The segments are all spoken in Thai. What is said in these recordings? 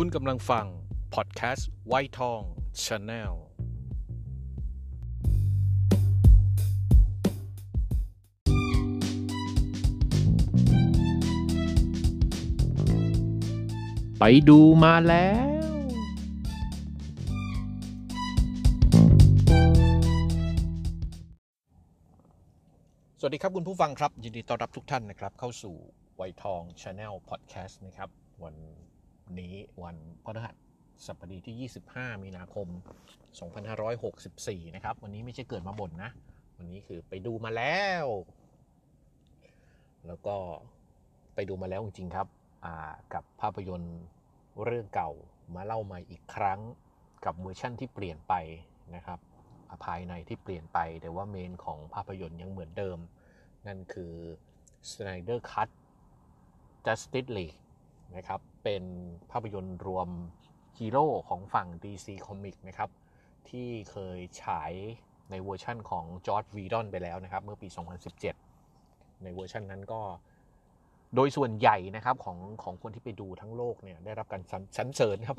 คุณกำลังฟัง พอดแคสต์ไวท์ทอง channel ไปดูมาแล้ว สวัสดีครับคุณผู้ฟังครับ ยินดีต้อนรับทุกท่านนะครับ เข้าสู่ไวท์ทอง channel podcast นะครับ วัน นี้วันพฤหัสบดีที่ 25 มีนาคม 2564 นะครับ วันนี้ไม่ใช่เกิดมาบ่นนะ วันนี้คือไปดูมาแล้ว แล้วก็ไปดูมาแล้วจริงๆครับ กับภาพยนตร์เรื่องเก่ามาเล่าใหม่อีกครั้งกับเวอร์ชั่นที่เปลี่ยนไปนะครับ ภายในที่เปลี่ยนไปแต่ว่า main ของภาพยนตร์ยังเหมือนเดิม นั่นคือ Snyder Cut Justice League นะครับ เป็นภาพยนตร์รวมฮีโร่ของฝั่ง DC Comics นะครับ ที่เคยฉายในเวอร์ชั่นของจอสส์ วีดอนไปแล้วนะครับ เมื่อปี 2017 ในเวอร์ชันนั้นก็โดยส่วนใหญ่นะครับของของคนที่ไปดูทั้งโลกเนี่ยได้รับการสรรเสริญครับ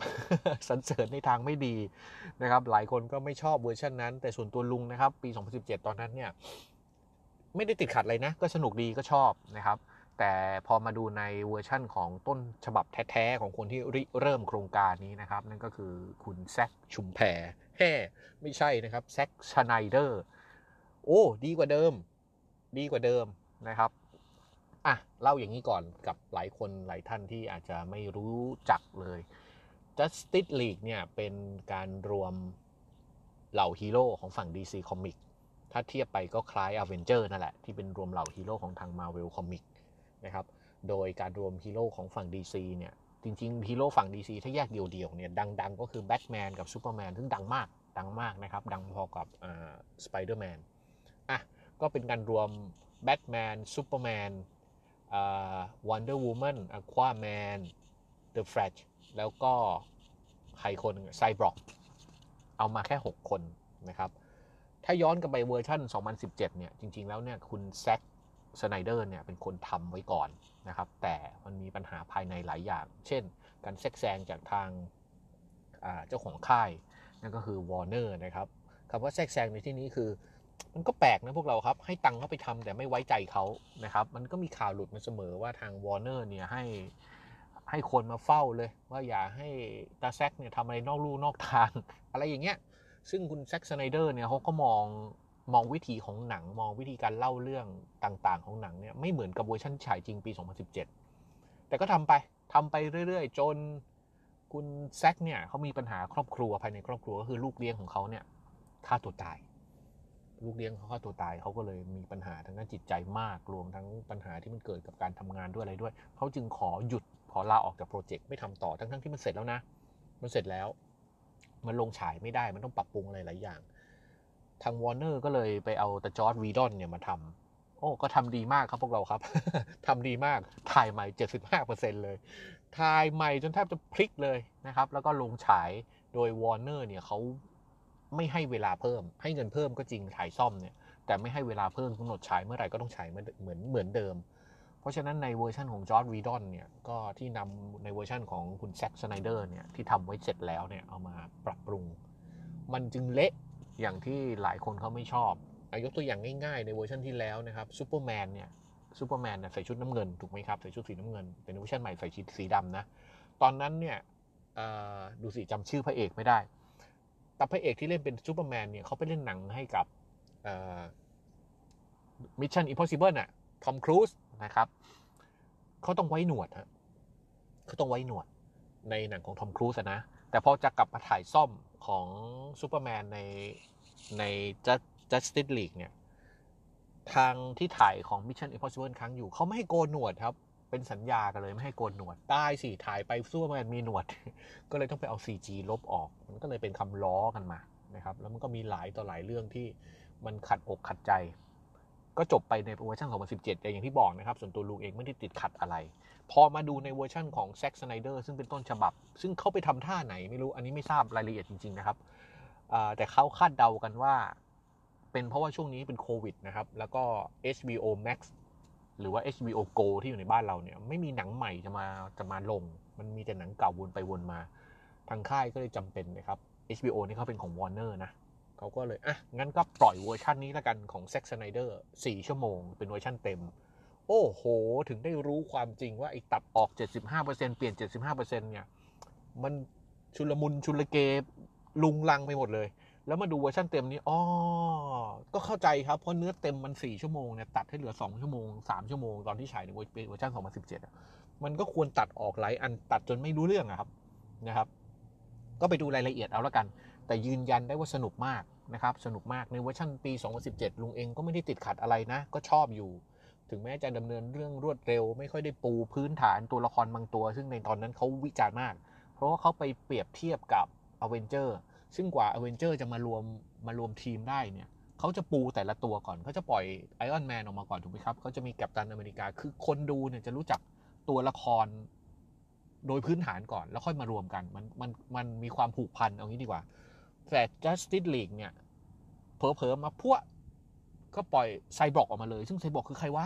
สรรเสริญในทางไม่ดีนะครับ หลายคนก็ไม่ชอบเวอร์ชันนั้น แต่ส่วนตัวลุงนะครับ ปี 2017 ตอนนั้นเนี่ยไม่ได้ติดขัดอะไรนะ ก็สนุกดีก็ชอบนะครับ แต่พอมาดูในเวอร์ชั่นของต้นฉบับแท้ ๆ ของคนที่เริ่มโครงการนี้นะครับ นั่นก็คือคุณแซคชุมแพรแฮ่ไม่ใช่นะครับแซคชไนเดอร์ โอ้ ดีกว่าเดิม ดีกว่าเดิมนะครับอะเล่าอย่างนี้ก่อนกับหลายคนหลายท่านที่อาจจะไม่รู้จักเลย Justice League เนี่ย เป็นการรวมเหล่าฮีโร่ของฝั่ง DC Comics ถ้าเทียบไปก็คล้าย Avenger นั่นแหละ ที่เป็นรวมเหล่าฮีโร่ของทาง Marvel Comics นะครับ โดยการรวมฮีโร่ของฝั่ง DC เนี่ย จริงๆฮีโร่ฝั่ง DC ถ้าแยกเดี่ยวๆเนี่ย ดังๆ ก็คือแบทแมนกับซูเปอร์แมนซึ่งดังมาก ดังมากนะครับ ดังพอกับสไปเดอร์แมน อะ ก็เป็นการรวมแบทแมนซูเปอร์แมนวันเดอร์วูแมนอะควาแมนเดอะแฟลชแล้วก็ใครคนไซบอร์กเอามาแค่ 6 คนนะครับ ถ้าย้อนกลับไปเวอร์ชัน2017 เนี่ย จริง ๆ แล้วเนี่ย คุณแซค สไนเดอร์เนี่ยเป็นคนทำไว้ก่อนนะครับ แต่มันมีปัญหาภายในหลายอย่าง เช่น การแทรกแซงจากทางเจ้าของค่าย นั่นก็คือวอร์เนอร์นะครับคำว่าแทรกแซงในที่นี้คือ มันก็แปลกนะพวกเราครับ ให้ตังค์เขาไปทำแต่ไม่ไว้ใจเขานะครับ มันก็มีข่าวหลุดมาเสมอว่าทางวอร์เนอร์เนี่ยให้ให้คนมาเฝ้าเลย ว่าอย่าให้ตาแซกเนี่ยทำอะไรนอกลู่นอกทาง อะไรอย่างเงี้ย ซึ่งคุณแซกสไนเดอร์เนี่ยเขาก็มอง มองวิธีของหนังมองวิธีการเล่าเรื่องต่างๆ ของหนังเนี่ยไม่เหมือนกับเวอร์ชันฉายจริงปี 2017 แต่ก็ทำไปทำไปเรื่อยๆ จนคุณแซกเนี่ยเขามีปัญหาครอบครัวภายในครอบครัวก็คือลูกเลี้ยงของเขาเนี่ยฆ่าตัวตาย ลูกเลี้ยงเขาฆ่าตัวตายเขาก็เลยมีปัญหาทางด้านจิตใจมากรวมทั้งปัญหาที่มันเกิดกับการทำงานด้วยอะไรด้วยเขาจึงขอหยุดขอลาออกจากโปรเจกต์ไม่ทำต่อทั้งๆที่มันเสร็จแล้วนะ มันเสร็จแล้ว มันลงฉายไม่ได้มันต้องปรับปรุงอะไรหลายอย่าง ทางวอร์เนอร์ก็เลยไปเอาตาจอสส์ วีดอนเนี่ยมาทำโอ้ก็ทำดีมากครับพวกเราครับ ทำดีมาก ถ่ายใหม่ 75%เลย ถ่ายใหม่จนแทบจะพลิกเลยนะครับ แล้วก็ลงฉายโดยวอร์เนอร์เนี่ยเขาไม่ให้เวลาเพิ่ม ให้เงินเพิ่มก็จริงถ่ายซ่อมเนี่ย แต่ไม่ให้เวลาเพิ่มกำหนดฉายเมื่อไหร่ก็ต้องฉายเหมือนเหมือนเดิม เพราะฉะนั้นในเวอร์ชันของจอสส์ วีดอนเนี่ยก็ที่นำในเวอร์ชันของคุณแซ็กสไนเดอร์เนี่ยที่ทำไว้เสร็จแล้วเนี่ยเอามาปรับปรุง มันจึงเละ อย่างที่หลายคนเขาไม่ชอบยกตัวอย่างง่ายๆ ในเวอร์ชันที่แล้วนะครับซูเปอร์แมนเนี่ยซูเปอร์แมนใส่ชุดน้ำเงินถูกไหมครับ ใส่ชุดสีน้ำเงินแต่ในเวอร์ชันใหม่ใส่ชุดสีดำนะ ตอนนั้นเนี่ยดูสิจำชื่อพระเอกไม่ได้ แต่พระเอกที่เล่นเป็นซูเปอร์แมนเนี่ยเขาไปเล่นหนังให้กับ Mission Impossible น่ะทอมครูซนะครับเขาต้องไว้หนวดฮะเขาต้องไว้หนวดในหนังของทอมครูซนะ แต่พอจะกลับมาถ่ายซ่อมของซูเปอร์แมนในใน Justice League เนี่ย ทางที่ถ่ายของ Mission Impossible ค้างอยู่ เขาไม่ให้โกนหนวดครับ เป็นสัญญากันเลยไม่ให้โกนหนวด ได้สิ ถ่ายไปซูเปอร์แมนมีหนวด ก็เลยต้องไปเอา CG ลบออก มันก็เลยเป็นคำล้อกันมานะครับ แล้วมันก็มีหลายต่อหลายเรื่องที่มันขัดอกขัดใจ ก็จบไปในเวอร์ชัน2017 แต่อย่างที่บอกนะครับ ส่วนตัวลุงเองไม่ได้ติดขัดอะไร พอมาดูในเวอร์ชั่นของแซ็กสไนเดอร์ซึ่งเป็นต้นฉบับ ซึ่งเขาไปทำท่าไหนไม่รู้อันนี้ไม่ทราบรายละเอียดจริงๆนะครับแต่เขาคาดเดากันว่า เป็นเพราะว่าช่วงนี้เป็นโควิดนะครับ แล้วก็ HBO Max หรือว่า HBO Go ที่อยู่ในบ้านเราเนี่ยไม่มีหนังใหม่จะมาจะมาลง มันมีแต่หนังเก่าวนไปวนมา ทางค่ายก็เลยจำเป็นนะครับ HBO นี่เขาเป็นของ Warner นะ เขาก็เลย อะ งั้นก็ปล่อยเวอร์ชันนี้ละกันของ Zack Snyder 4 ชั่วโมง เป็นเวอร์ชันเต็ม โอ้โห ถึงได้รู้ความจริงว่าไอ้ตัดออก 75%เปลี่ยน 75%เนี่ย มันชุลมุนชุลเกลุงลังไปหมดเลย แล้วมาดูเวอร์ชันเต็มนี้อ๋อก็เข้าใจครับ เพราะเนื้อเต็มมัน 4 ชั่วโมงเนี่ยตัดให้เหลือ 2 ชั่วโมง 3 ชั่วโมง ตอนที่ฉายในเวอร์ชัน2017 มันก็ควรตัดออกหลายอันตัดจนไม่รู้เรื่องอะครับนะครับ ก็ไปดูรายละเอียดเอาละกัน แต่ยืนยันได้ว่าสนุกมากนะครับ สนุกมากในเวอร์ชันปี 2017 ลุงเองก็ไม่ได้ติดขัดอะไรนะ ก็ชอบอยู่ ถึงแม้จะดำเนินเรื่องรวดเร็ว ไม่ค่อยได้ปูพื้นฐานตัวละครบางตัว ซึ่งในตอนนั้นเขาวิจารณ์มาก เพราะว่าเขาไปเปรียบเทียบกับอเวนเจอร์ซึ่งกว่าอเวนเจอร์จะมารวมมารวมทีมได้เนี่ยเขาจะปูแต่ละตัวก่อนเขาจะปล่อยไอออนแมนออกมาก่อนถูกไหมครับเขาจะมีกัปตันอเมริกา คือคนดูเนี่ยจะรู้จักตัวละครโดยพื้นฐานก่อนแล้วค่อยมารวมกัน มันมันมันมีความผูกพันเอางี้ดีกว่า แต่ Justice League เนี่ยพอพอมาปุ๊บก็ปล่อยไซบอร์กออกมาเลย ซึ่งไซบอร์กคือใครวะ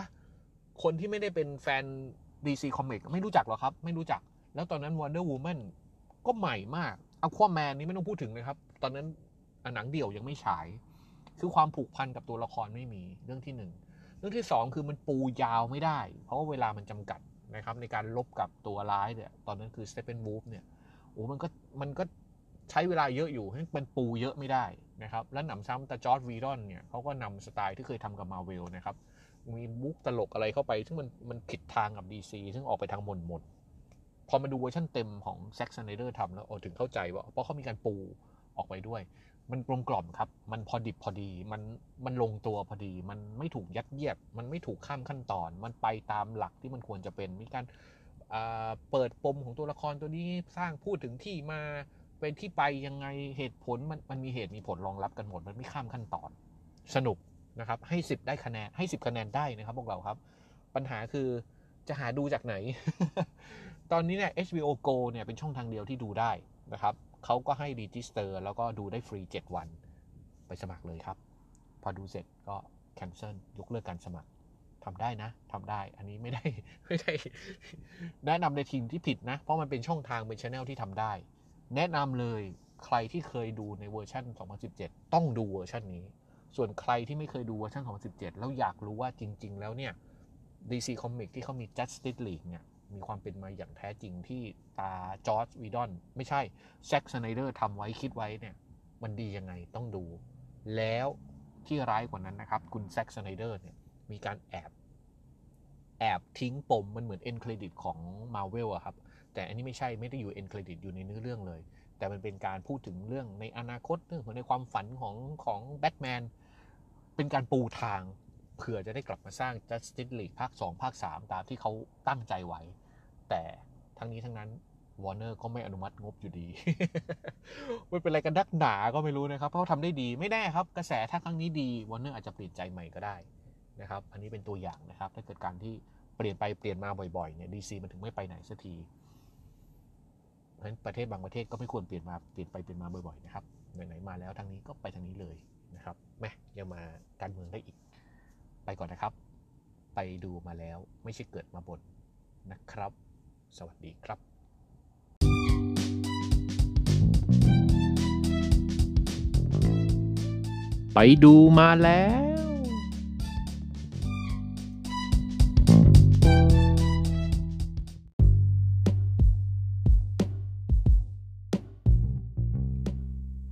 คนที่ไม่ได้เป็นแฟน DC Comics ไม่รู้จักหรอครับ ไม่รู้จัก แล้วตอนนั้น Wonder Woman ก็ใหม่มากเอาควาแมนนี่ไม่ต้องพูดถึงเลยครับ ตอนนั้นหนังเดี่ยวยังไม่ฉาย คือความผูกพันกับตัวละครไม่มีเรื่องที่หนึ่งเรื่องที่สองคือมันปูยาวไม่ได้ เพราะว่าเวลามันจำกัดนะครับในการรบกับตัวร้ายเนี่ยตอนนั้นคือสเตพเพนวูล์ฟเนี่ยโอ้มันก็มันก็ ใช้เวลาเยอะอยู่ให้มันปูเยอะไม่ได้นะครับ แล้วหนำซ้ำแต่จอร์ดวีดอนเนี่ยเขาก็นำสไตล์ที่เคยทำกับมาเวลนะครับ มีมุกตลกอะไรเข้าไป ซึ่งมันมันผิดทางกับ DC ซึ่งออกไปทางหม่นหมองพอมาดูเวอร์ชันเต็มของแซ็กสไนเดอร์ทำแล้วโอ้ถึงเข้าใจว่าเพราะเขามีการปูออกไปด้วย มันกลมกล่อมครับ มันพอดิบพอดี มันมันลงตัวพอดี มันไม่ถูกยัดเยียด มันไม่ถูกข้ามขั้นตอน มันไปตามหลักที่มันควรจะเป็น มีการเปิดปมของตัวละครตัวนี้สร้างพูดถึงที่มา เป็นที่ไปยังไงเหตุผลมันมันมีเหตุมีผลรองรับกันหมด มันไม่ข้ามขั้นตอน สนุกนะครับ ให้สิบได้คะแนนให้สิบคะแนนได้นะครับพวกเราครับ ปัญหาคือจะหาดูจากไหน ตอนนี้เนี่ย HBO Go เนี่ยเป็นช่องทางเดียวที่ดูได้นะครับเขาก็ให้รีจิสเตอร์แล้วก็ดูได้ฟรี 7 วัน ไปสมัครเลยครับ พอดูเสร็จก็แคนเซิลยกเลิกการสมัครทำได้นะทำได้อันนี้ไม่ได้ไม่ได้แนะนำในทีมที่ผิดนะ เพราะมันเป็นช่องทางเป็นช anel ที่ทำได้ แนะนำเลยใครที่เคยดูในเวอร์ชัน2017 ต้องดูเวอร์ชันนี้ ส่วนใครที่ไม่เคยดูเวอร์ชัน2017 แล้วอยากรู้ว่าจริง ๆ แล้วเนี่ย DC Comics ที่เขามี Justice League เนี่ยมีความเป็นมาอย่างแท้จริงที่ตาจอร์จวีดอนไม่ใช่แซ็กสไนเดอร์ทำไว้คิดไว้เนี่ย มันดียังไงต้องดู แล้วที่ร้ายกว่านั้นนะครับ คุณแซ็กสไนเดอร์เนี่ยมีการแอบ แอบทิ้งปมมันเหมือน end credit ของ Marvel อะครับ แต่อันนี้ไม่ใช่ไม่ได้อยู่ end credit อยู่ในเนื้อเรื่องเลย แต่มันเป็นการพูดถึงเรื่องในอนาคตเรื่องในความฝันของของแบทแมนเป็นการปูทางเผื่อจะได้กลับมาสร้าง Justice League ภาค 2 ภาค 3 ตามที่เขาตั้งใจไว้ แต่ทั้งนี้ทั้งนั้น Warner ก็ไม่อนุมัติงบอยู่ดี มันเป็นอะไรกันนักหนาก็ไม่รู้นะครับ เพราะทำได้ดีไม่แน่ครับ กระแสถ้าครั้งนี้ดี Warner อร์อาจจะเปลี่ยนใจใหม่ก็ได้นะครับ อันนี้เป็นตัวอย่างนะครับ ถ้าเกิดการที่เปลี่ยนไปเปลี่ยนมาบ่อยๆเนี่ย DC มันถึงไม่ไปไหนสักที เพราะฉะนั้นประเทศบางประเทศก็ไม่ควรเปลี่ยนมาเปลี่ยนไปเปลี่ยนมาบ่อยๆนะครับไหนๆมาแล้วทางนี้ก็ไปทางนี้เลยนะครับแม่ยังมาการเมืองได้อีก ไปก่อนนะครับ ไปดูมาแล้วไม่ใช่เกิดมาบนนะครับ สวัสดีครับไปดูมาแล้ว